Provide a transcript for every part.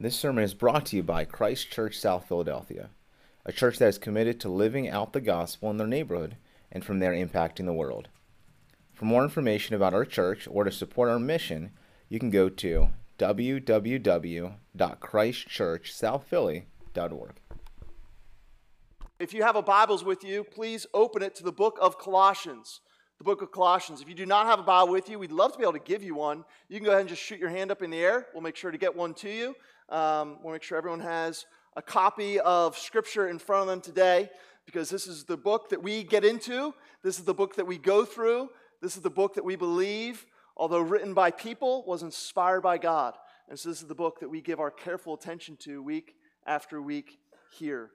This sermon is brought to you by Christ Church South Philadelphia, a church that is committed to living out the gospel in their neighborhood and from there impacting the world. For more information about our church or to support our mission, you can go to www.christchurchsouthphilly.org. If you have a Bibles with you, please open it to the book of Colossians. The book of Colossians. If you do not have a Bible with you, we'd love to be able to give you one. You can go ahead and just shoot your hand up in the air. We'll make sure to get one to you. Um, we'll make sure everyone has a copy of Scripture in front of them today because this is the book that we get into. This is the book that we go through. This is the book that we believe, although written by people, was inspired by God. And so this is the book that we give our careful attention to week after week here.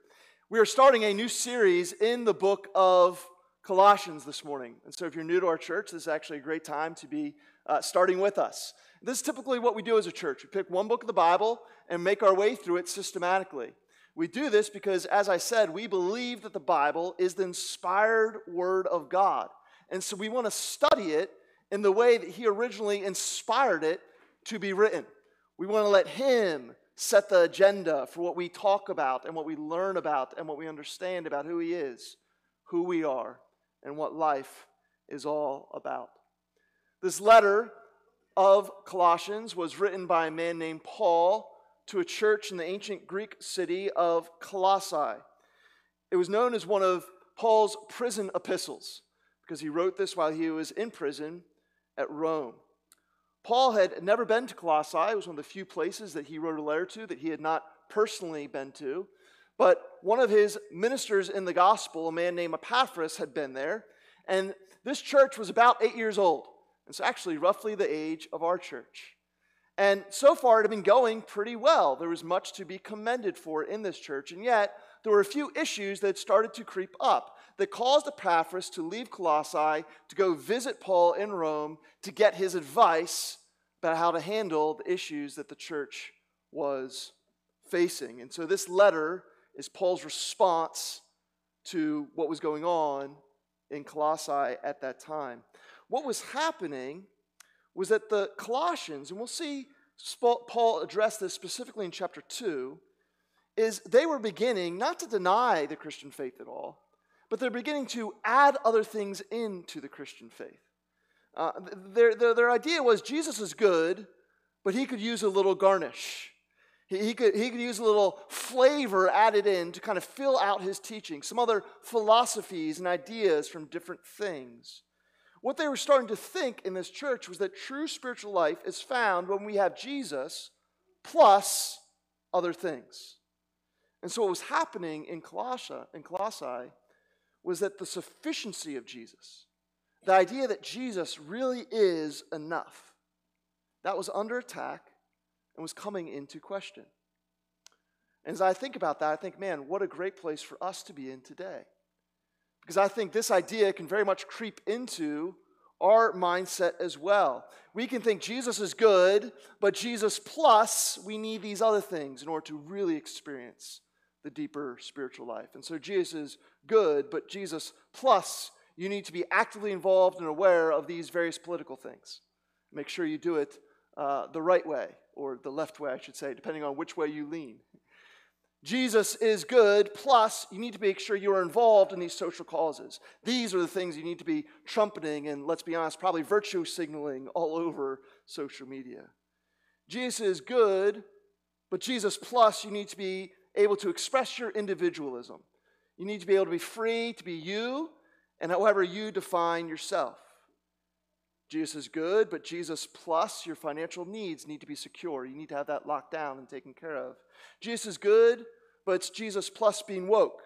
We are starting a new series in the book of Colossians this morning. And so if you're new to our church, this is actually a great time to be uh, starting with us. This is typically what we do as a church. We pick one book of the Bible and make our way through it systematically. We do this because, as I said, we believe that the Bible is the inspired Word of God. And so we want to study it in the way that He originally inspired it to be written. We want to let Him set the agenda for what we talk about and what we learn about and what we understand about who He is, who we are, and what life is all about. This letter of Colossians was written by a man named Paul to a church in the ancient Greek city of Colossae. It was known as one of Paul's prison epistles because he wrote this while he was in prison at Rome. Paul had never been to Colossae. It was one of the few places that he wrote a letter to that he had not personally been to. But one of his ministers in the gospel, a man named Epaphras, had been there. And this church was about eight years old. It's actually roughly the age of our church. And so far, it had been going pretty well. There was much to be commended for in this church. And yet, there were a few issues that started to creep up that caused Epaphras to leave Colossae to go visit Paul in Rome to get his advice about how to handle the issues that the church was facing. And so, this letter is Paul's response to what was going on in Colossae at that time. What was happening was that the Colossians, and we'll see Paul address this specifically in chapter 2, is they were beginning not to deny the Christian faith at all, but they're beginning to add other things into the Christian faith. Uh, their, their, their idea was Jesus is good, but he could use a little garnish. He, he, could, he could use a little flavor added in to kind of fill out his teaching, some other philosophies and ideas from different things. What they were starting to think in this church was that true spiritual life is found when we have Jesus plus other things. And so what was happening in Colossae, in Colossae was that the sufficiency of Jesus, the idea that Jesus really is enough, that was under attack and was coming into question. And as I think about that, I think, man, what a great place for us to be in today. Because I think this idea can very much creep into our mindset as well. We can think Jesus is good, but Jesus plus, we need these other things in order to really experience the deeper spiritual life. And so Jesus is good, but Jesus plus, you need to be actively involved and aware of these various political things. Make sure you do it uh, the right way, or the left way, I should say, depending on which way you lean. Jesus is good, plus you need to make sure you're involved in these social causes. These are the things you need to be trumpeting and, let's be honest, probably virtue signaling all over social media. Jesus is good, but Jesus plus you need to be able to express your individualism. You need to be able to be free to be you and however you define yourself. Jesus is good, but Jesus plus your financial needs need to be secure. You need to have that locked down and taken care of. Jesus is good, but it's Jesus plus being woke,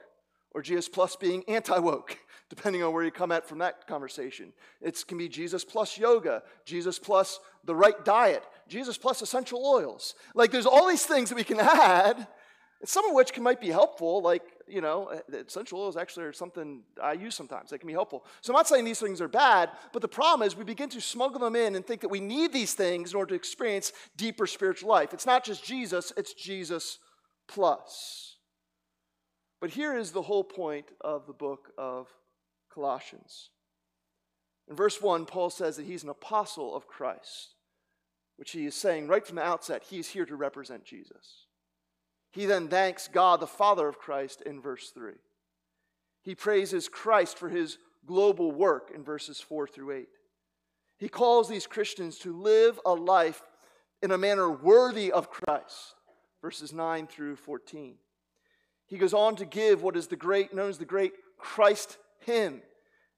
or Jesus plus being anti woke, depending on where you come at from that conversation. It can be Jesus plus yoga, Jesus plus the right diet, Jesus plus essential oils. Like there's all these things that we can add, some of which can, might be helpful, like you know, uh, essential oils actually are something I use sometimes. They can be helpful. So I'm not saying these things are bad, but the problem is we begin to smuggle them in and think that we need these things in order to experience deeper spiritual life. It's not just Jesus, it's Jesus plus. But here is the whole point of the book of Colossians. In verse 1, Paul says that he's an apostle of Christ, which he is saying right from the outset, he's here to represent Jesus. He then thanks God, the Father of Christ, in verse 3. He praises Christ for his global work in verses 4 through 8. He calls these Christians to live a life in a manner worthy of Christ, verses 9 through 14. He goes on to give what is the great, known as the great Christ hymn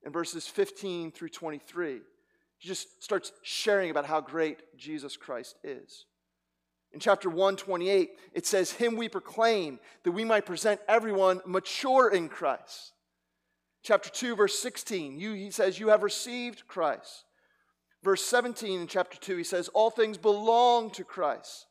in verses 15 through 23. He just starts sharing about how great Jesus Christ is. In chapter 128, it says, Him we proclaim that we might present everyone mature in Christ. Chapter 2, verse 16, you, he says, You have received Christ. Verse 17 in chapter 2, he says, All things belong to Christ.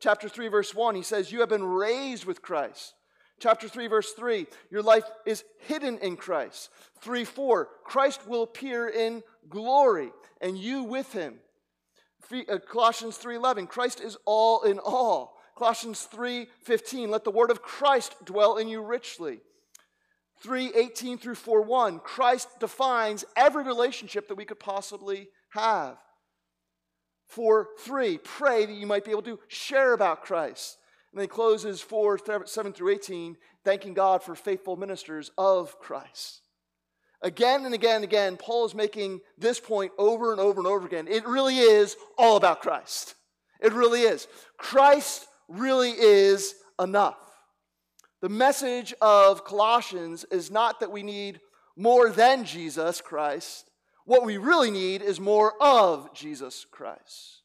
Chapter 3, verse 1, he says, You have been raised with Christ. Chapter 3, verse 3, your life is hidden in Christ. 3 4, Christ will appear in glory, and you with him. Uh, Colossians 3:11, Christ is all in all. Colossians 3:15, let the word of Christ dwell in you richly. 3:18 through 4:1, Christ defines every relationship that we could possibly have. 4 3, pray that you might be able to share about Christ. And then he closes 4 7 through 18, thanking God for faithful ministers of Christ. Again and again and again, Paul is making this point over and over and over again. It really is all about Christ. It really is. Christ really is enough. The message of Colossians is not that we need more than Jesus Christ. What we really need is more of Jesus Christ.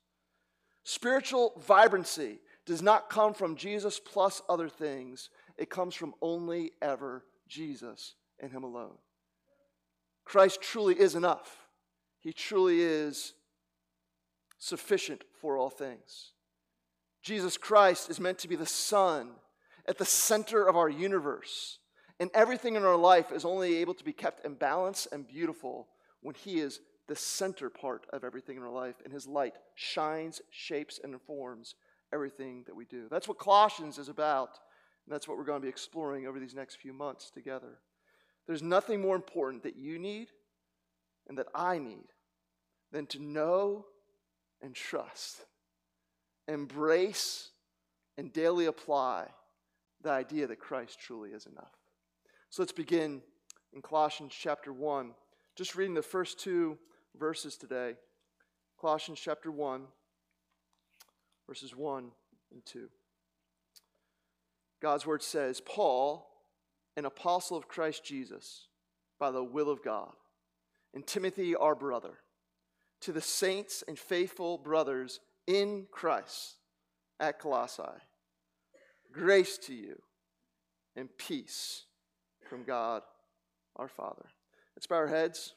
Spiritual vibrancy does not come from Jesus plus other things, it comes from only ever Jesus and Him alone. Christ truly is enough. He truly is sufficient for all things. Jesus Christ is meant to be the sun at the center of our universe. And everything in our life is only able to be kept in balance and beautiful when He is the center part of everything in our life, and His light shines, shapes, and informs everything that we do. That's what Colossians is about, and that's what we're going to be exploring over these next few months together. There's nothing more important that you need and that I need than to know and trust, embrace and daily apply the idea that Christ truly is enough. So let's begin in Colossians chapter 1, just reading the first two verses today. Colossians chapter 1, verses 1 and 2. God's word says, Paul, an apostle of Christ Jesus, by the will of God, and Timothy, our brother, to the saints and faithful brothers in Christ at Colossae, grace to you and peace from God our Father. Let's bow our heads.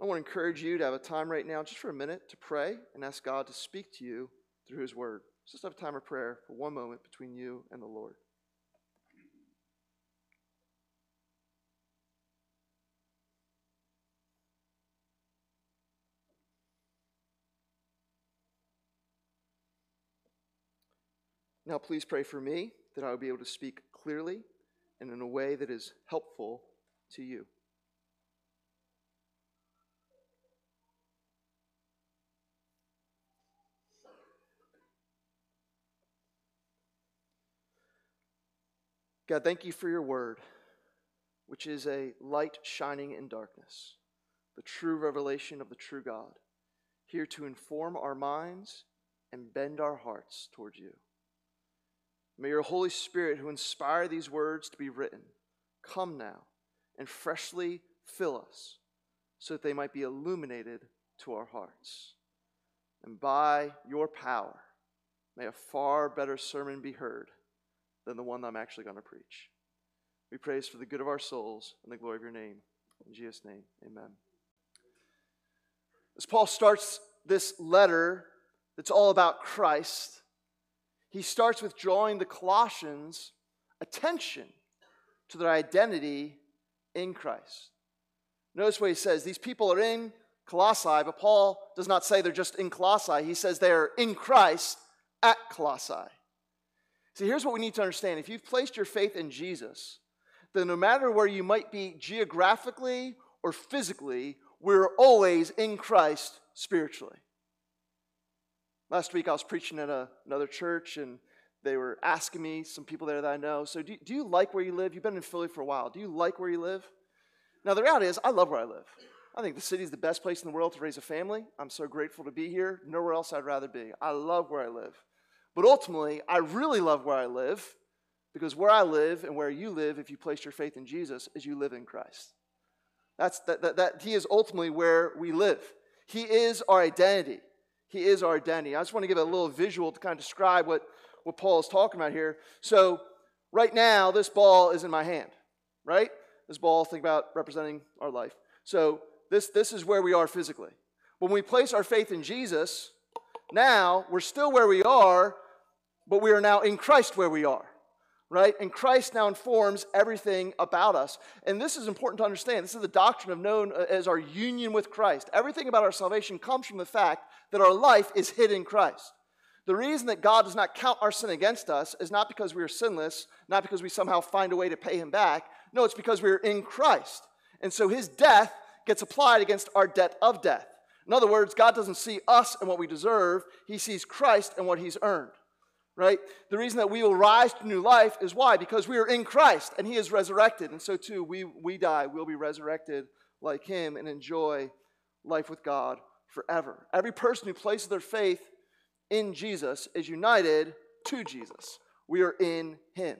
I want to encourage you to have a time right now, just for a minute, to pray and ask God to speak to you through His Word. Just have a time of prayer for one moment between you and the Lord. Now, please pray for me that I will be able to speak clearly and in a way that is helpful to you. God, thank you for your word, which is a light shining in darkness, the true revelation of the true God, here to inform our minds and bend our hearts towards you. May your Holy Spirit, who inspired these words to be written, come now and freshly fill us so that they might be illuminated to our hearts. And by your power, may a far better sermon be heard than the one that I'm actually going to preach. We praise for the good of our souls and the glory of your name. In Jesus' name, amen. As Paul starts this letter that's all about Christ, he starts with drawing the Colossians' attention to their identity in Christ. Notice what he says these people are in Colossae, but Paul does not say they're just in Colossae. He says they're in Christ at Colossae. See, here's what we need to understand if you've placed your faith in Jesus, then no matter where you might be geographically or physically, we're always in Christ spiritually. Last week I was preaching at a, another church, and they were asking me, some people there that I know, so do, do you like where you live? You've been in Philly for a while. Do you like where you live? Now, the reality is, I love where I live. I think the city is the best place in the world to raise a family. I'm so grateful to be here. Nowhere else I'd rather be. I love where I live. But ultimately, I really love where I live because where I live and where you live, if you place your faith in Jesus, is you live in Christ. That's that, that, that He is ultimately where we live. He is our identity. He is our identity. I just want to give a little visual to kind of describe what, what Paul is talking about here. So, right now, this ball is in my hand, right? This ball, think about representing our life. So, this, this is where we are physically. When we place our faith in Jesus, now we're still where we are, but we are now in Christ where we are right? And Christ now informs everything about us. And this is important to understand. This is the doctrine of known uh, as our union with Christ. Everything about our salvation comes from the fact that our life is hid in Christ. The reason that God does not count our sin against us is not because we are sinless, not because we somehow find a way to pay him back. No, it's because we are in Christ. And so his death gets applied against our debt of death. In other words, God doesn't see us and what we deserve, he sees Christ and what he's earned right? The reason that we will rise to new life is why? Because we are in Christ and He is resurrected. And so too, we, we die, we'll be resurrected like Him and enjoy life with God forever. Every person who places their faith in Jesus is united to Jesus. We are in Him.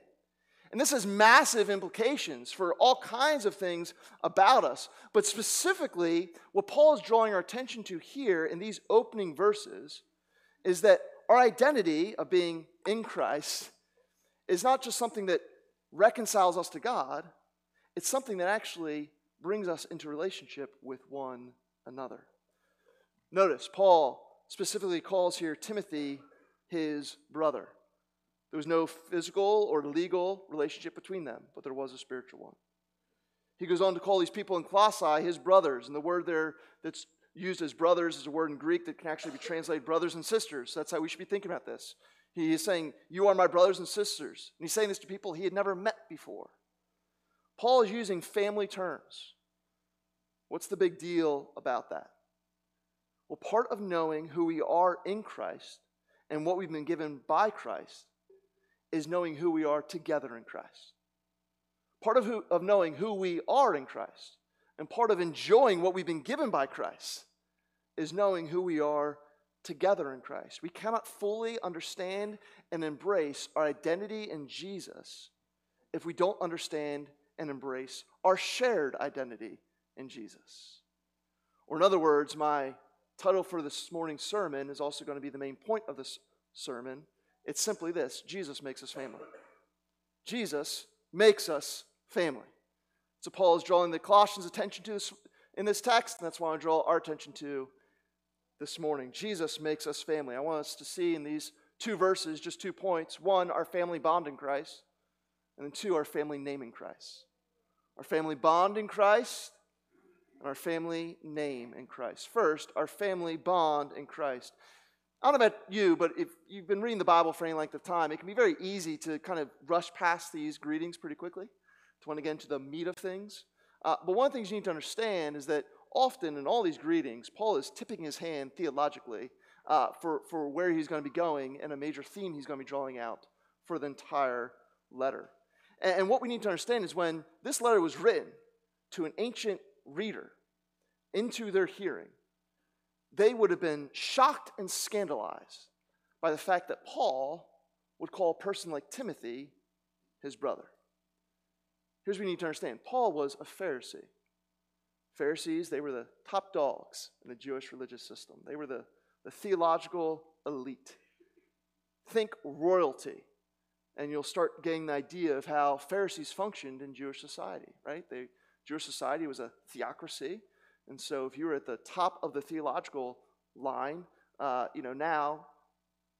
And this has massive implications for all kinds of things about us. But specifically, what Paul is drawing our attention to here in these opening verses is that our identity of being in Christ is not just something that reconciles us to God, it's something that actually brings us into relationship with one another. Notice, Paul specifically calls here Timothy his brother. There was no physical or legal relationship between them, but there was a spiritual one. He goes on to call these people in Colossae his brothers, and the word there that's used as brothers is a word in Greek that can actually be translated brothers and sisters. That's how we should be thinking about this. He is saying, You are my brothers and sisters. And he's saying this to people he had never met before. Paul is using family terms. What's the big deal about that? Well, part of knowing who we are in Christ and what we've been given by Christ is knowing who we are together in Christ. Part of, who, of knowing who we are in Christ and part of enjoying what we've been given by Christ is knowing who we are together in Christ. We cannot fully understand and embrace our identity in Jesus if we don't understand and embrace our shared identity in Jesus. Or, in other words, my title for this morning's sermon is also going to be the main point of this sermon. It's simply this Jesus makes us family. Jesus makes us family. So Paul is drawing the Colossians' attention to this in this text, and that's why I want to draw our attention to this morning. Jesus makes us family. I want us to see in these two verses just two points. One, our family bond in Christ, and then two, our family name in Christ. Our family bond in Christ and our family name in Christ. First, our family bond in Christ. I don't know about you, but if you've been reading the Bible for any length of time, it can be very easy to kind of rush past these greetings pretty quickly to want to get into the meat of things. Uh, but one of the things you need to understand is that often in all these greetings, Paul is tipping his hand theologically uh, for, for where he's going to be going and a major theme he's going to be drawing out for the entire letter. And, and what we need to understand is when this letter was written to an ancient reader into their hearing, they would have been shocked and scandalized by the fact that Paul would call a person like Timothy his brother. Here's what you need to understand Paul was a Pharisee. Pharisees, they were the top dogs in the Jewish religious system, they were the, the theological elite. Think royalty, and you'll start getting the idea of how Pharisees functioned in Jewish society, right? They, Jewish society was a theocracy, and so if you were at the top of the theological line, uh, you know, now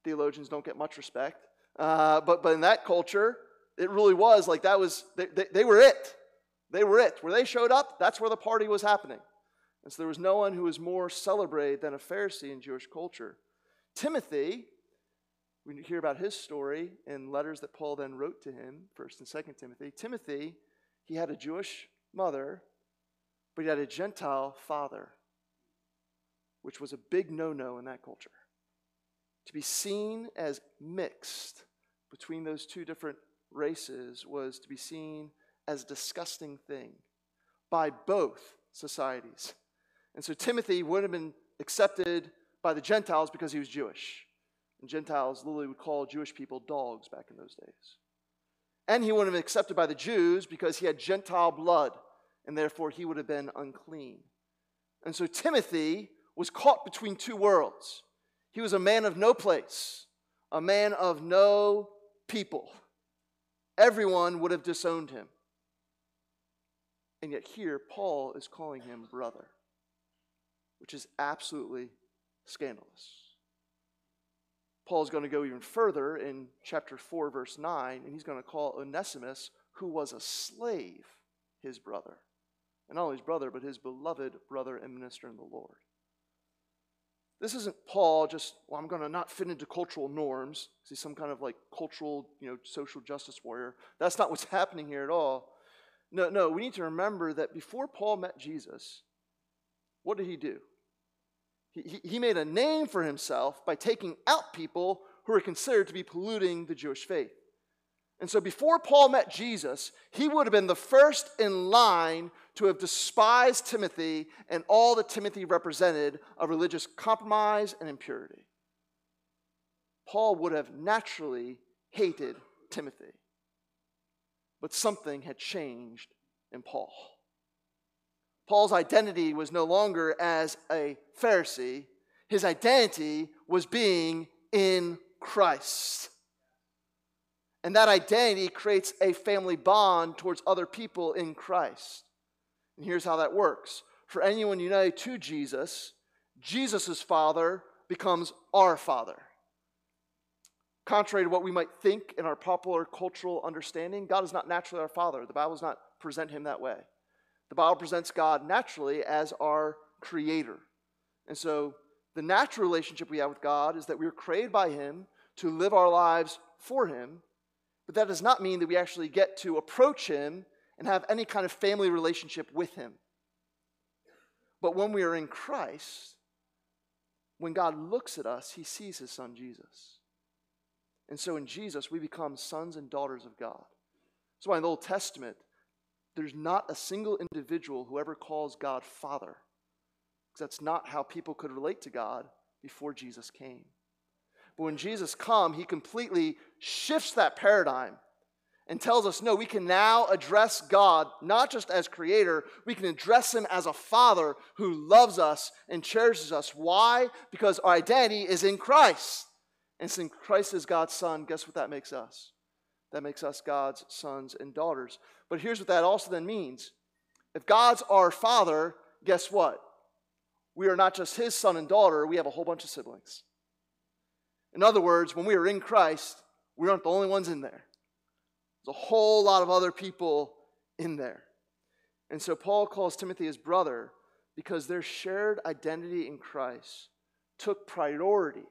theologians don't get much respect. Uh, but, but in that culture, it really was like that was, they, they, they were it. They were it. Where they showed up, that's where the party was happening. And so there was no one who was more celebrated than a Pharisee in Jewish culture. Timothy, we hear about his story in letters that Paul then wrote to him, 1st and 2nd Timothy. Timothy, he had a Jewish mother, but he had a Gentile father, which was a big no no in that culture. To be seen as mixed between those two different races was to be seen as a disgusting thing by both societies. And so Timothy would have been accepted by the Gentiles because he was Jewish. And Gentiles literally would call Jewish people dogs back in those days. And he wouldn't have been accepted by the Jews because he had Gentile blood, and therefore he would have been unclean. And so Timothy was caught between two worlds. He was a man of no place, a man of no people. Everyone would have disowned him. And yet, here, Paul is calling him brother, which is absolutely scandalous. Paul is going to go even further in chapter 4, verse 9, and he's going to call Onesimus, who was a slave, his brother. And not only his brother, but his beloved brother and minister in the Lord. This isn't Paul just, well, I'm going to not fit into cultural norms. He's some kind of like cultural, you know, social justice warrior. That's not what's happening here at all. No, no, we need to remember that before Paul met Jesus, what did he do? He, he made a name for himself by taking out people who were considered to be polluting the Jewish faith. And so before Paul met Jesus, he would have been the first in line to have despised Timothy and all that Timothy represented of religious compromise and impurity. Paul would have naturally hated Timothy. But something had changed in Paul. Paul's identity was no longer as a Pharisee, his identity was being in Christ. And that identity creates a family bond towards other people in Christ. And here's how that works for anyone united to Jesus, Jesus' Father becomes our Father. Contrary to what we might think in our popular cultural understanding, God is not naturally our Father. The Bible does not present him that way. The Bible presents God naturally as our creator. And so the natural relationship we have with God is that we are created by him to live our lives for him, but that does not mean that we actually get to approach him and have any kind of family relationship with him. But when we are in Christ, when God looks at us, he sees his son Jesus. And so in Jesus, we become sons and daughters of God. That's why in the Old Testament, there's not a single individual who ever calls God Father, because that's not how people could relate to God before Jesus came. But when Jesus come, he completely shifts that paradigm and tells us no, we can now address God not just as creator, we can address him as a father who loves us and cherishes us. Why? Because our identity is in Christ. And since Christ is God's son, guess what that makes us? That makes us God's sons and daughters. But here's what that also then means if God's our father, guess what? We are not just his son and daughter, we have a whole bunch of siblings. In other words, when we are in Christ, we aren't the only ones in there. There's a whole lot of other people in there. And so Paul calls Timothy his brother because their shared identity in Christ took priority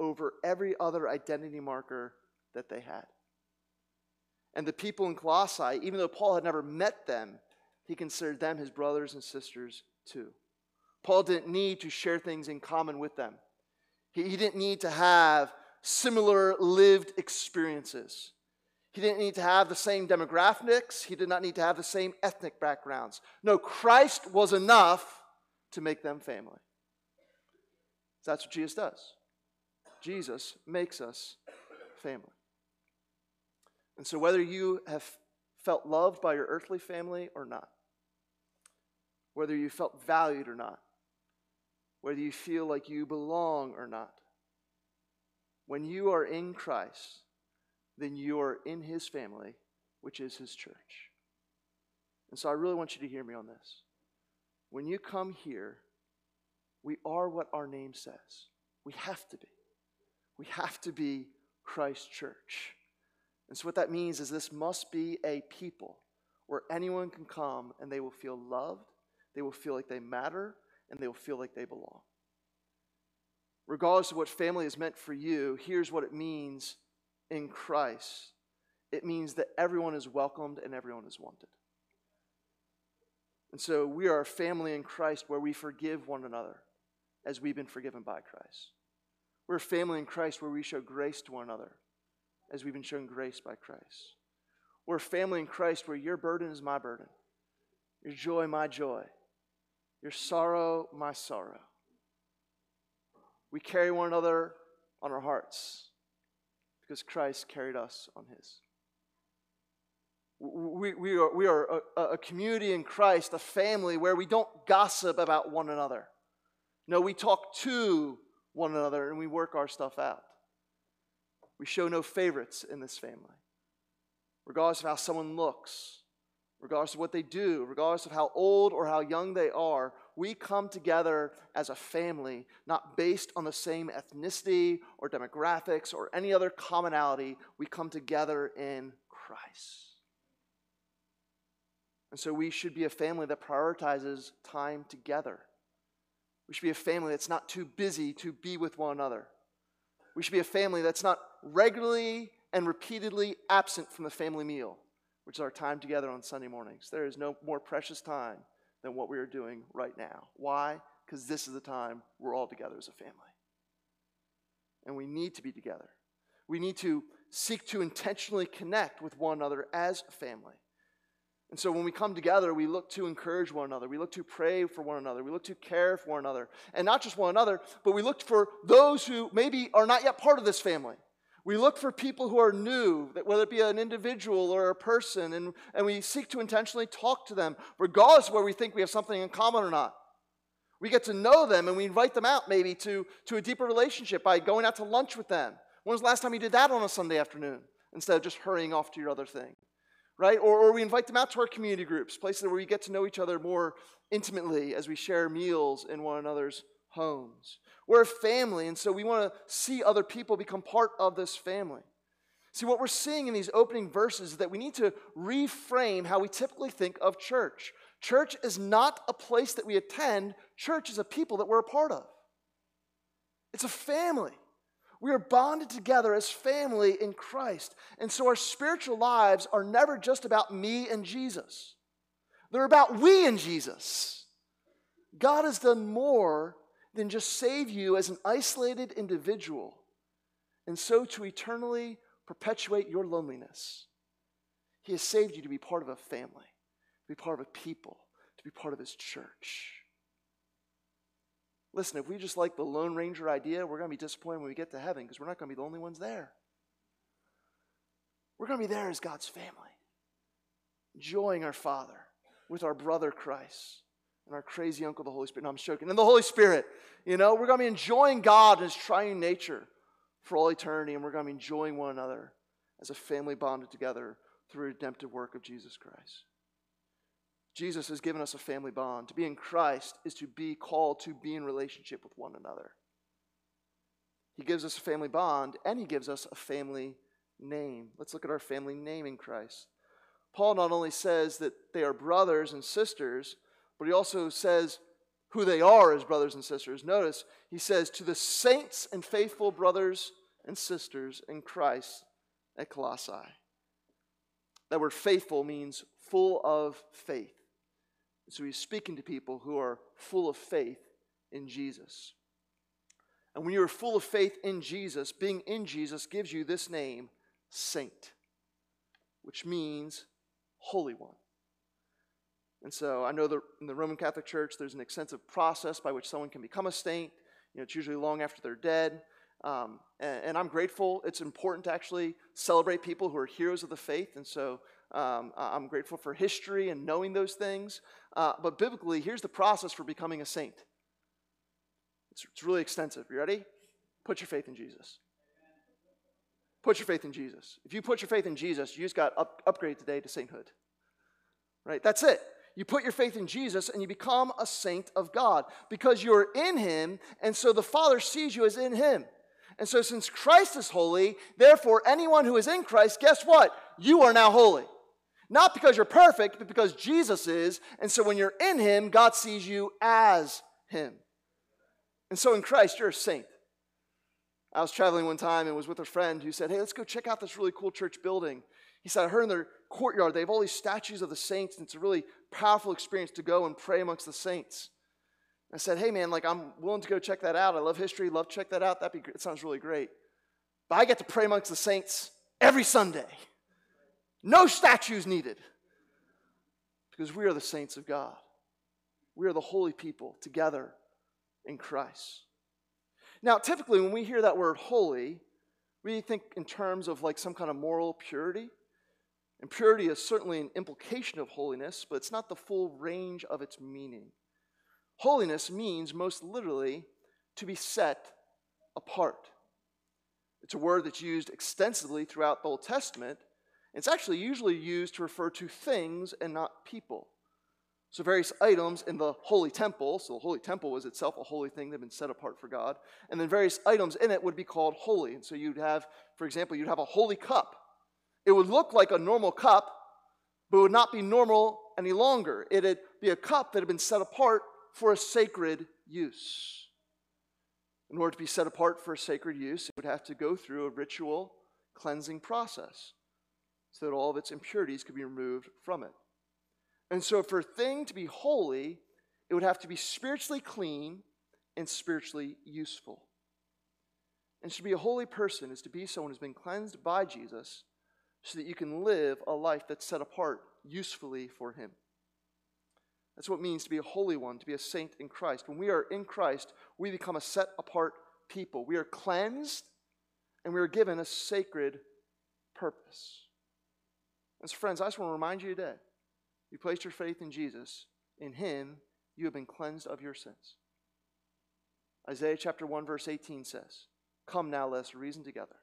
over every other identity marker that they had. And the people in Colossae, even though Paul had never met them, he considered them his brothers and sisters too. Paul didn't need to share things in common with them, he, didn't need to have similar lived experiences. He didn't need to have the same demographics. He did not need to have the same ethnic backgrounds. No, Christ was enough to make them family. That's what Jesus does. Jesus makes us family. And so, whether you have felt loved by your earthly family or not, whether you felt valued or not, whether you feel like you belong or not, when you are in Christ, then you are in his family, which is his church. And so I really want you to hear me on this. When you come here, we are what our name says. We have to be. We have to be Christ Church. And so, what that means is this must be a people where anyone can come and they will feel loved, they will feel like they matter, and they will feel like they belong. Regardless of what family is meant for you, here's what it means in Christ it means that everyone is welcomed and everyone is wanted. And so, we are a family in Christ where we forgive one another as we've been forgiven by Christ. We're a family in Christ where we show grace to one another as we've been shown grace by Christ. We're a family in Christ where your burden is my burden, your joy, my joy, your sorrow, my sorrow. We carry one another on our hearts because Christ carried us on his. We, we are, we are a, a community in Christ, a family where we don't gossip about one another. No, we talk to one another and we work our stuff out. We show no favorites in this family. Regardless of how someone looks, regardless of what they do, regardless of how old or how young they are, we come together as a family, not based on the same ethnicity or demographics or any other commonality. We come together in Christ. And so we should be a family that prioritizes time together. We should be a family that's not too busy to be with one another. We should be a family that's not regularly and repeatedly absent from the family meal, which is our time together on Sunday mornings. There is no more precious time than what we are doing right now. Why? Because this is the time we're all together as a family. And we need to be together. We need to seek to intentionally connect with one another as a family. And so when we come together, we look to encourage one another. We look to pray for one another. We look to care for one another. And not just one another, but we look for those who maybe are not yet part of this family. We look for people who are new, whether it be an individual or a person, and, and we seek to intentionally talk to them, regardless of where we think we have something in common or not. We get to know them and we invite them out maybe to, to a deeper relationship by going out to lunch with them. When was the last time you did that on a Sunday afternoon instead of just hurrying off to your other thing? right? Or, or we invite them out to our community groups, places where we get to know each other more intimately as we share meals in one another's homes. We're a family, and so we want to see other people become part of this family. See, what we're seeing in these opening verses is that we need to reframe how we typically think of church. Church is not a place that we attend, church is a people that we're a part of. It's a family. We are bonded together as family in Christ. And so our spiritual lives are never just about me and Jesus, they're about we and Jesus. God has done more than just save you as an isolated individual, and so to eternally perpetuate your loneliness. He has saved you to be part of a family, to be part of a people, to be part of His church. Listen, if we just like the Lone Ranger idea, we're going to be disappointed when we get to heaven because we're not going to be the only ones there. We're going to be there as God's family, enjoying our Father with our brother Christ and our crazy uncle, the Holy Spirit. No, I'm joking. And the Holy Spirit, you know, we're going to be enjoying God and His triune nature for all eternity, and we're going to be enjoying one another as a family bonded together through the redemptive work of Jesus Christ. Jesus has given us a family bond. To be in Christ is to be called to be in relationship with one another. He gives us a family bond and he gives us a family name. Let's look at our family name in Christ. Paul not only says that they are brothers and sisters, but he also says who they are as brothers and sisters. Notice he says, To the saints and faithful brothers and sisters in Christ at Colossae. That word faithful means full of faith. So he's speaking to people who are full of faith in Jesus. And when you're full of faith in Jesus, being in Jesus gives you this name, Saint, which means Holy One. And so I know that in the Roman Catholic Church, there's an extensive process by which someone can become a saint. You know, it's usually long after they're dead. Um, and, and, I'm grateful. It's important to actually celebrate people who are heroes of the faith. And so um, I'm grateful for history and knowing those things. Uh, but biblically, here's the process for becoming a saint it's, it's really extensive. You ready? Put your faith in Jesus. Put your faith in Jesus. If you put your faith in Jesus, you just got up, upgraded today to sainthood. Right? That's it. You put your faith in Jesus and you become a saint of God because you're in Him, and so the Father sees you as in Him. And so, since Christ is holy, therefore, anyone who is in Christ, guess what? You are now holy. Not because you're perfect, but because Jesus is. And so when you're in Him, God sees you as Him. And so in Christ, you're a saint. I was traveling one time and was with a friend who said, Hey, let's go check out this really cool church building. He said, I heard in their courtyard they have all these statues of the saints, and it's a really powerful experience to go and pray amongst the saints. I said, Hey, man, like I'm willing to go check that out. I love history, love check that out. That'd be. It sounds really great. But I get to pray amongst the saints every Sunday. No statues needed. Because we are the saints of God. We are the holy people together in Christ. Now, typically, when we hear that word holy, we think in terms of like some kind of moral purity. And purity is certainly an implication of holiness, but it's not the full range of its meaning. Holiness means, most literally, to be set apart. It's a word that's used extensively throughout the Old Testament. It's actually usually used to refer to things and not people. So, various items in the holy temple, so the holy temple was itself a holy thing that had been set apart for God, and then various items in it would be called holy. And so, you'd have, for example, you'd have a holy cup. It would look like a normal cup, but it would not be normal any longer. It'd be a cup that had been set apart for a sacred use. In order to be set apart for a sacred use, it would have to go through a ritual cleansing process so that all of its impurities could be removed from it. And so, for a thing to be holy, it would have to be spiritually clean and spiritually useful. And to be a holy person is to be someone who's been cleansed by Jesus so that you can live a life that's set apart usefully for Him. That's what it means to be a holy one, to be a saint in Christ. When we are in Christ, we become a set apart people. We are cleansed and we are given a sacred purpose. And so, friends, I just want to remind you today you placed your faith in Jesus. In him, you have been cleansed of your sins. Isaiah chapter 1, verse 18 says, Come now, let us reason together,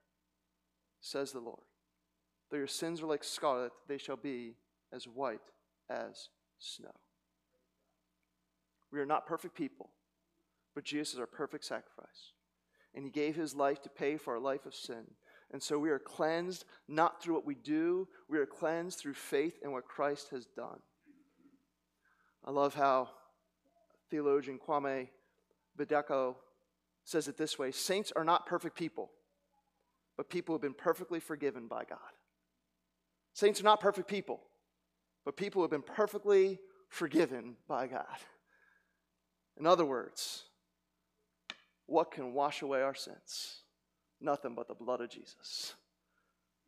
says the Lord. Though your sins are like scarlet, they shall be as white as snow. We are not perfect people, but Jesus is our perfect sacrifice. And he gave his life to pay for our life of sin. And so we are cleansed not through what we do, we are cleansed through faith in what Christ has done. I love how theologian Kwame Bediako says it this way Saints are not perfect people, but people who have been perfectly forgiven by God. Saints are not perfect people, but people who have been perfectly forgiven by God. In other words, what can wash away our sins? Nothing but the blood of Jesus.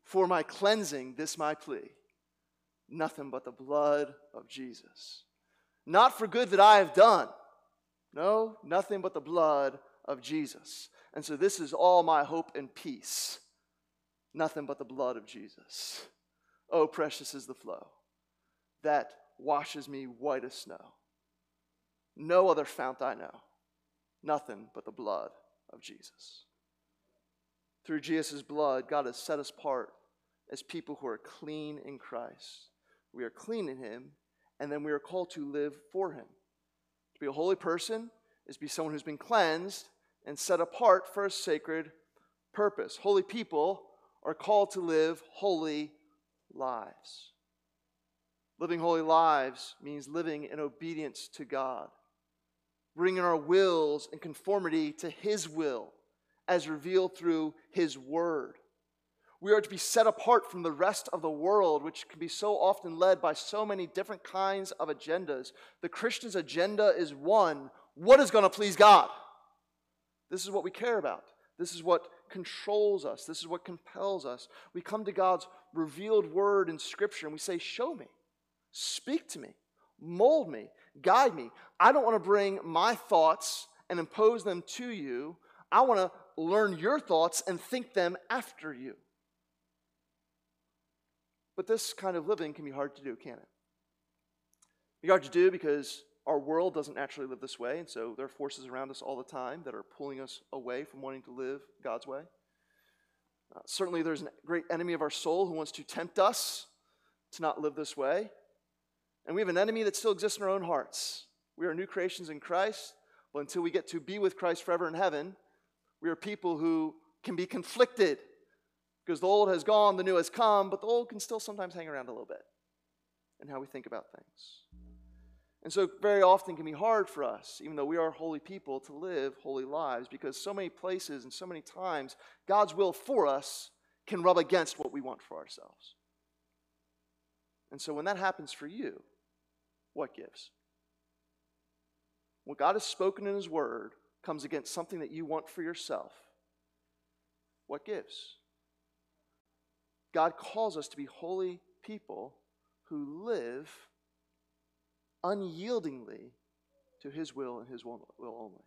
For my cleansing, this my plea. Nothing but the blood of Jesus. Not for good that I have done. No, nothing but the blood of Jesus. And so this is all my hope and peace. Nothing but the blood of Jesus. Oh, precious is the flow that washes me white as snow. No other fount I know. Nothing but the blood of Jesus. Through Jesus' blood, God has set us apart as people who are clean in Christ. We are clean in Him, and then we are called to live for Him. To be a holy person is to be someone who's been cleansed and set apart for a sacred purpose. Holy people are called to live holy lives. Living holy lives means living in obedience to God, bringing our wills in conformity to His will as revealed through His Word. We are to be set apart from the rest of the world, which can be so often led by so many different kinds of agendas. The Christian's agenda is one what is going to please God? This is what we care about. This is what controls us. This is what compels us. We come to God's revealed word in Scripture and we say, Show me, speak to me, mold me, guide me. I don't want to bring my thoughts and impose them to you. I want to learn your thoughts and think them after you. But this kind of living can be hard to do, can it? Be hard to do because our world doesn't naturally live this way, and so there are forces around us all the time that are pulling us away from wanting to live God's way. Uh, certainly, there's a great enemy of our soul who wants to tempt us to not live this way. And we have an enemy that still exists in our own hearts. We are new creations in Christ, but until we get to be with Christ forever in heaven, we are people who can be conflicted because the old has gone, the new has come, but the old can still sometimes hang around a little bit in how we think about things. And so, very often, can be hard for us, even though we are holy people, to live holy lives because so many places and so many times God's will for us can rub against what we want for ourselves. And so, when that happens for you, what gives? What God has spoken in His Word comes against something that you want for yourself, what gives? God calls us to be holy people who live unyieldingly to his will and his will, only.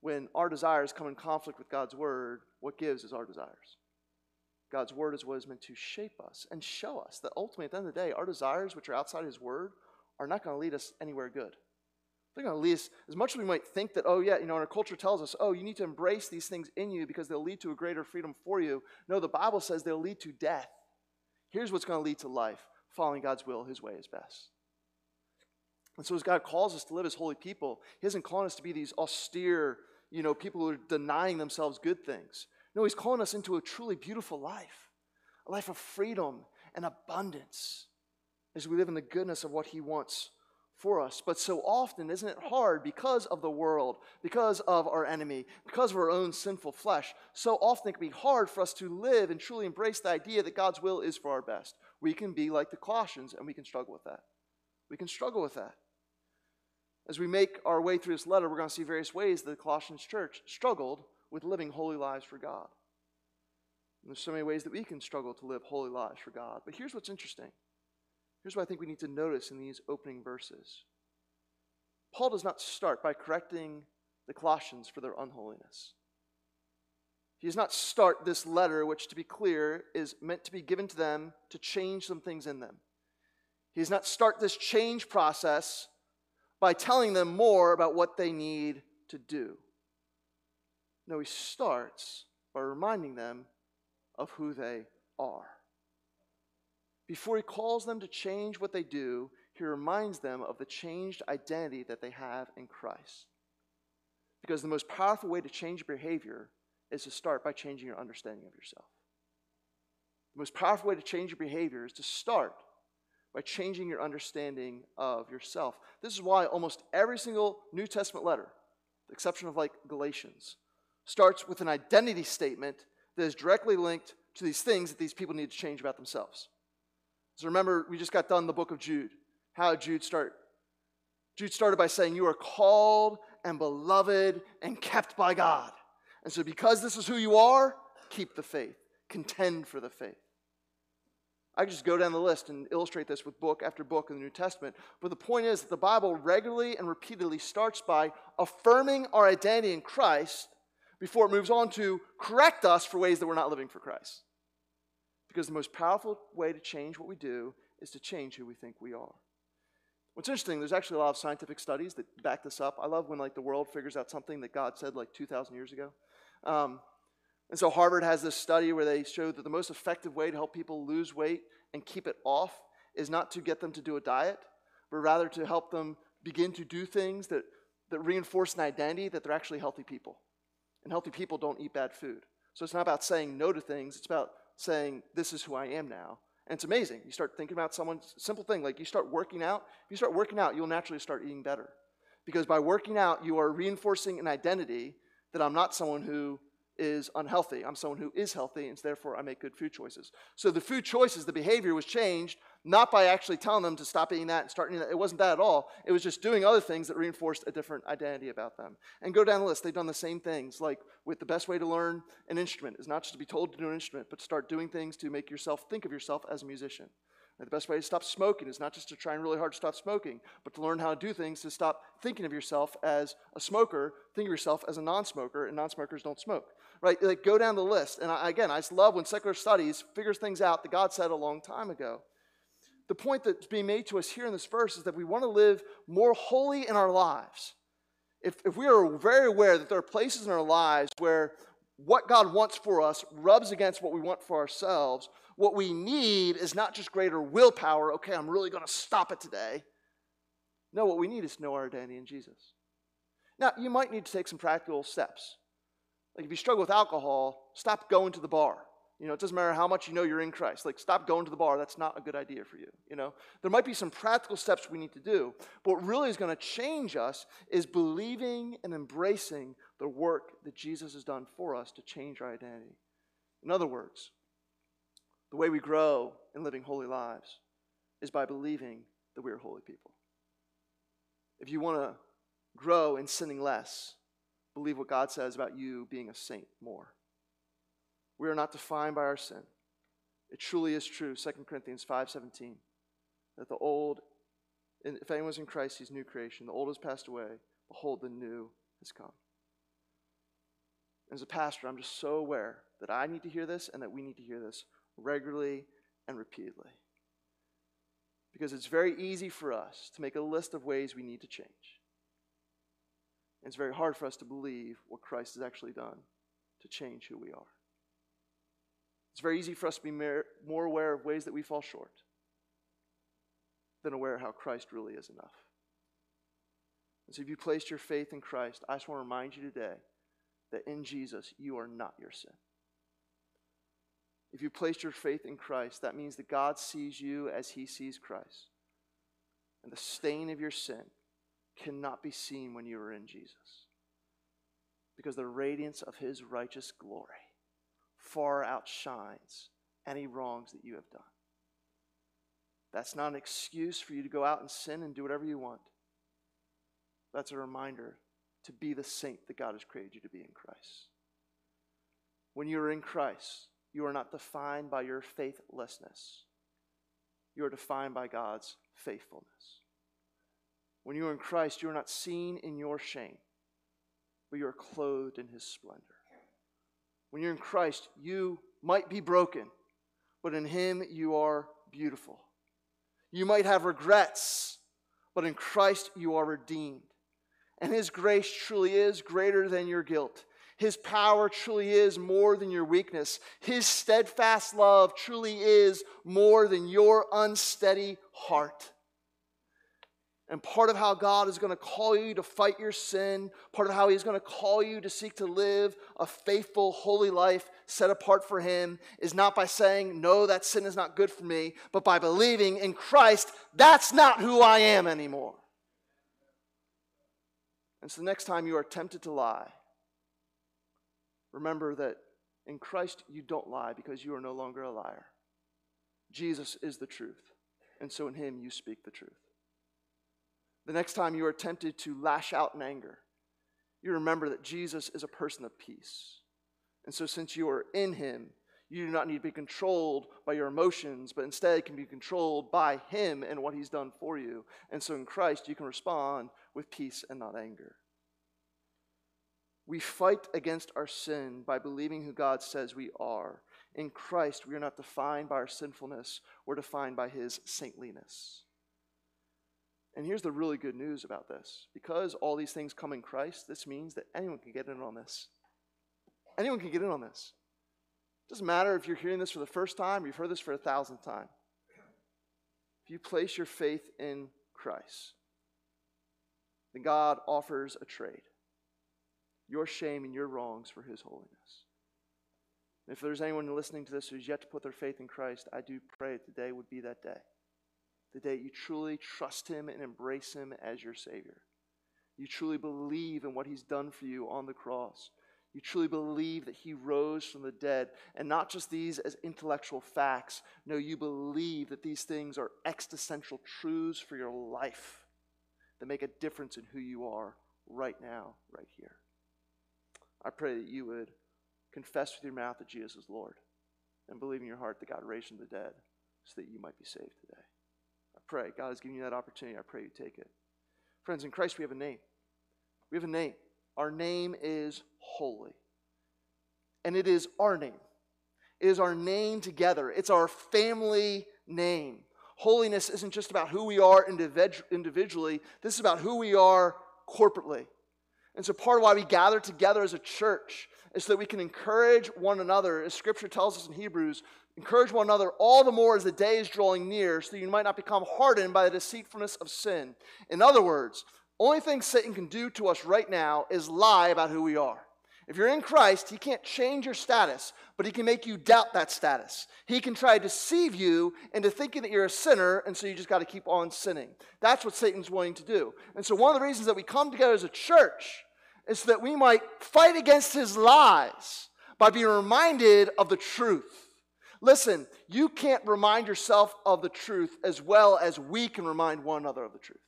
When our desires come in conflict with God's word, what gives is our desires. God's word is what is meant to shape us and show us that ultimately, at the end of the day, our desires, which are outside his word, are not going to lead us anywhere good. They're going to lead us, as much as we might think that, oh, yeah, you know, our culture tells us, oh, you need to embrace these things in you because they'll lead to a greater freedom for you. No, the Bible says they'll lead to death. Here's what's going to lead to life following God's will, his way is best. And so, as God calls us to live as holy people, He isn't calling us to be these austere, you know, people who are denying themselves good things. No, He's calling us into a truly beautiful life, a life of freedom and abundance as we live in the goodness of what He wants for us. But so often, isn't it hard because of the world, because of our enemy, because of our own sinful flesh? So often it can be hard for us to live and truly embrace the idea that God's will is for our best. We can be like the Colossians and we can struggle with that. We can struggle with that. As we make our way through this letter, we're going to see various ways that the Colossians church struggled with living holy lives for God. And there's so many ways that we can struggle to live holy lives for God. But here's what's interesting. Here's what I think we need to notice in these opening verses. Paul does not start by correcting the Colossians for their unholiness. He does not start this letter, which, to be clear, is meant to be given to them to change some things in them. He does not start this change process by telling them more about what they need to do. No, he starts by reminding them of who they are. Before he calls them to change what they do, he reminds them of the changed identity that they have in Christ. Because the most powerful way to change your behavior is to start by changing your understanding of yourself. The most powerful way to change your behavior is to start by changing your understanding of yourself. This is why almost every single New Testament letter, the exception of like Galatians, starts with an identity statement that is directly linked to these things that these people need to change about themselves. So remember, we just got done the book of Jude. How did Jude start? Jude started by saying, You are called and beloved and kept by God. And so, because this is who you are, keep the faith, contend for the faith. I just go down the list and illustrate this with book after book in the New Testament. But the point is that the Bible regularly and repeatedly starts by affirming our identity in Christ before it moves on to correct us for ways that we're not living for Christ. Because the most powerful way to change what we do is to change who we think we are. What's interesting, there's actually a lot of scientific studies that back this up. I love when like the world figures out something that God said like 2,000 years ago. Um, and so Harvard has this study where they show that the most effective way to help people lose weight and keep it off is not to get them to do a diet, but rather to help them begin to do things that, that reinforce an identity that they're actually healthy people. And healthy people don't eat bad food. So it's not about saying no to things, it's about saying, This is who I am now. And it's amazing. You start thinking about someone's simple thing, like you start working out. If you start working out, you'll naturally start eating better. Because by working out, you are reinforcing an identity that I'm not someone who is unhealthy. I'm someone who is healthy, and therefore I make good food choices. So the food choices, the behavior was changed not by actually telling them to stop eating that and start eating that. It wasn't that at all. It was just doing other things that reinforced a different identity about them. And go down the list. They've done the same things. Like with the best way to learn an instrument is not just to be told to do an instrument, but to start doing things to make yourself think of yourself as a musician. And the best way to stop smoking is not just to try and really hard to stop smoking, but to learn how to do things to stop thinking of yourself as a smoker, think of yourself as a non-smoker, and non-smokers don't smoke. Right? Like go down the list. And I, again, I just love when secular studies figures things out that God said a long time ago. The point that's being made to us here in this verse is that we want to live more holy in our lives. If, if we are very aware that there are places in our lives where what God wants for us rubs against what we want for ourselves, what we need is not just greater willpower, okay, I'm really going to stop it today. No, what we need is to know our identity in Jesus. Now, you might need to take some practical steps. Like if you struggle with alcohol, stop going to the bar. You know, it doesn't matter how much you know you're in Christ. Like, stop going to the bar. That's not a good idea for you. You know, there might be some practical steps we need to do. But what really is going to change us is believing and embracing the work that Jesus has done for us to change our identity. In other words, the way we grow in living holy lives is by believing that we are holy people. If you want to grow in sinning less, believe what God says about you being a saint more. We are not defined by our sin. It truly is true, 2 Corinthians 5:17, that the old, if anyone's in Christ, he's new creation. The old has passed away. Behold, the new has come. As a pastor, I'm just so aware that I need to hear this and that we need to hear this regularly and repeatedly. Because it's very easy for us to make a list of ways we need to change. And it's very hard for us to believe what Christ has actually done to change who we are. It's very easy for us to be more aware of ways that we fall short than aware of how Christ really is enough. And so, if you placed your faith in Christ, I just want to remind you today that in Jesus, you are not your sin. If you placed your faith in Christ, that means that God sees you as he sees Christ. And the stain of your sin cannot be seen when you are in Jesus. Because the radiance of his righteous glory far outshines any wrongs that you have done. That's not an excuse for you to go out and sin and do whatever you want. That's a reminder to be the saint that God has created you to be in Christ. When you are in Christ, you are not defined by your faithlessness. You are defined by God's faithfulness. When you are in Christ, you are not seen in your shame, but you are clothed in his splendor. When you're in Christ, you might be broken, but in Him you are beautiful. You might have regrets, but in Christ you are redeemed. And His grace truly is greater than your guilt. His power truly is more than your weakness. His steadfast love truly is more than your unsteady heart. And part of how God is going to call you to fight your sin, part of how He's going to call you to seek to live a faithful, holy life set apart for Him is not by saying, No, that sin is not good for me, but by believing in Christ, that's not who I am anymore. And so the next time you are tempted to lie, remember that in Christ you don't lie because you are no longer a liar. Jesus is the truth, and so in Him you speak the truth. The next time you are tempted to lash out in anger, you remember that Jesus is a person of peace. And so, since you are in him, you do not need to be controlled by your emotions, but instead can be controlled by him and what he's done for you. And so, in Christ, you can respond with peace and not anger. We fight against our sin by believing who God says we are. In Christ, we are not defined by our sinfulness, we're defined by his saintliness. And here's the really good news about this because all these things come in Christ, this means that anyone can get in on this. Anyone can get in on this. It doesn't matter if you're hearing this for the first time or you've heard this for a thousandth time. If you place your faith in Christ, then God offers a trade your shame and your wrongs for his holiness. If there's anyone listening to this who's yet to put their faith in Christ, I do pray today would be that day the day you truly trust Him and embrace Him as your Savior. You truly believe in what He's done for you on the cross. You truly believe that He rose from the dead, and not just these as intellectual facts. No, you believe that these things are existential truths for your life that make a difference in who you are right now, right here. I pray that you would confess with your mouth that Jesus is Lord and believe in your heart that God raised from the dead so that you might be saved today pray. God has given you that opportunity. I pray you take it. Friends, in Christ we have a name. We have a name. Our name is holy. And it is our name. It is our name together. It's our family name. Holiness isn't just about who we are individually, this is about who we are corporately. And so, part of why we gather together as a church is so that we can encourage one another, as Scripture tells us in Hebrews, Encourage one another all the more as the day is drawing near, so that you might not become hardened by the deceitfulness of sin. In other words, only thing Satan can do to us right now is lie about who we are. If you're in Christ, he can't change your status, but he can make you doubt that status. He can try to deceive you into thinking that you're a sinner, and so you just got to keep on sinning. That's what Satan's wanting to do. And so, one of the reasons that we come together as a church is so that we might fight against his lies by being reminded of the truth. Listen, you can't remind yourself of the truth as well as we can remind one another of the truth.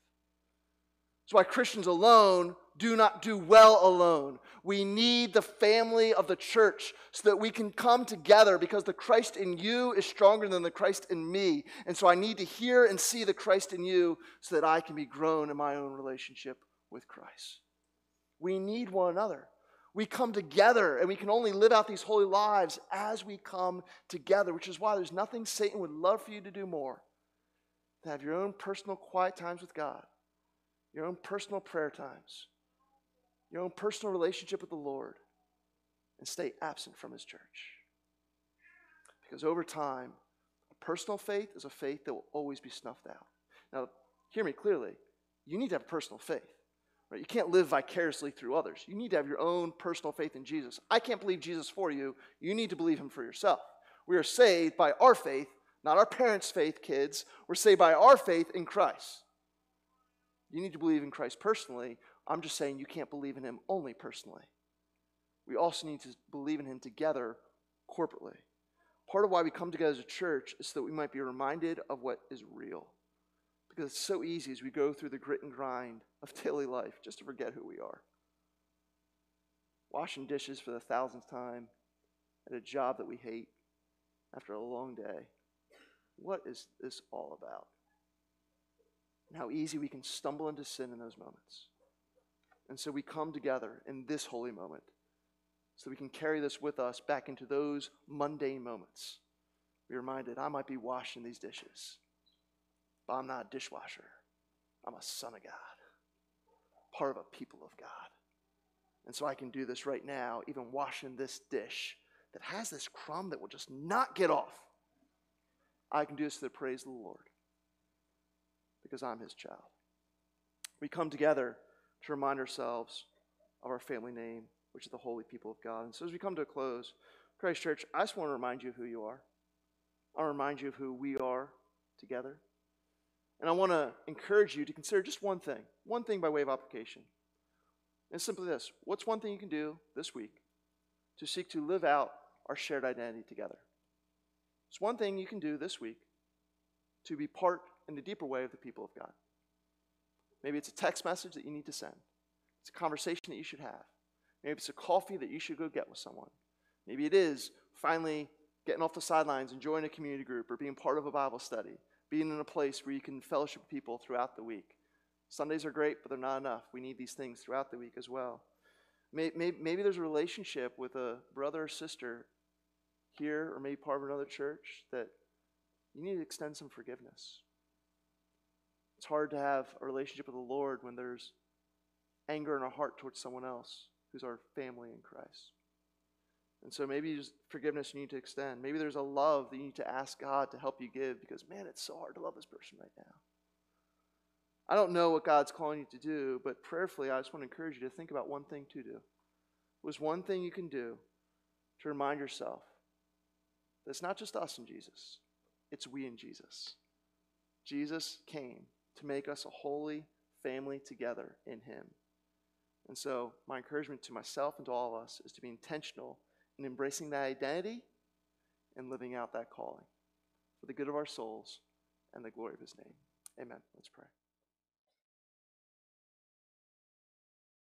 That's why Christians alone do not do well alone. We need the family of the church so that we can come together because the Christ in you is stronger than the Christ in me. And so I need to hear and see the Christ in you so that I can be grown in my own relationship with Christ. We need one another. We come together and we can only live out these holy lives as we come together, which is why there's nothing Satan would love for you to do more than have your own personal quiet times with God, your own personal prayer times your own personal relationship with the Lord and stay absent from His church. Because over time, a personal faith is a faith that will always be snuffed out. Now, hear me clearly. You need to have personal faith. Right? You can't live vicariously through others. You need to have your own personal faith in Jesus. I can't believe Jesus for you. You need to believe him for yourself. We are saved by our faith, not our parents' faith, kids. We're saved by our faith in Christ. You need to believe in Christ personally, I'm just saying you can't believe in him only personally. We also need to believe in him together corporately. Part of why we come together as a church is so that we might be reminded of what is real. Because it's so easy as we go through the grit and grind of daily life just to forget who we are. Washing dishes for the thousandth time at a job that we hate after a long day. What is this all about? And how easy we can stumble into sin in those moments. And so we come together in this holy moment so we can carry this with us back into those mundane moments. Be reminded, I might be washing these dishes, but I'm not a dishwasher. I'm a son of God, part of a people of God. And so I can do this right now, even washing this dish that has this crumb that will just not get off. I can do this to the praise of the Lord because I'm his child. We come together to remind ourselves of our family name, which is the holy people of God. And so as we come to a close, Christ Church, I just want to remind you of who you are. I want to remind you of who we are together. And I want to encourage you to consider just one thing, one thing by way of application. And simply this what's one thing you can do this week to seek to live out our shared identity together? It's one thing you can do this week to be part in the deeper way of the people of God. Maybe it's a text message that you need to send. It's a conversation that you should have. Maybe it's a coffee that you should go get with someone. Maybe it is finally getting off the sidelines and joining a community group or being part of a Bible study, being in a place where you can fellowship with people throughout the week. Sundays are great, but they're not enough. We need these things throughout the week as well. Maybe, maybe there's a relationship with a brother or sister here or maybe part of another church that you need to extend some forgiveness. It's hard to have a relationship with the Lord when there's anger in our heart towards someone else who's our family in Christ. And so maybe there's forgiveness you need to extend. Maybe there's a love that you need to ask God to help you give because, man, it's so hard to love this person right now. I don't know what God's calling you to do, but prayerfully, I just want to encourage you to think about one thing to do. Was one thing you can do to remind yourself that it's not just us and Jesus, it's we and Jesus. Jesus came to make us a holy family together in Him. And so, my encouragement to myself and to all of us is to be intentional in embracing that identity and living out that calling for the good of our souls and the glory of His name. Amen. Let's pray.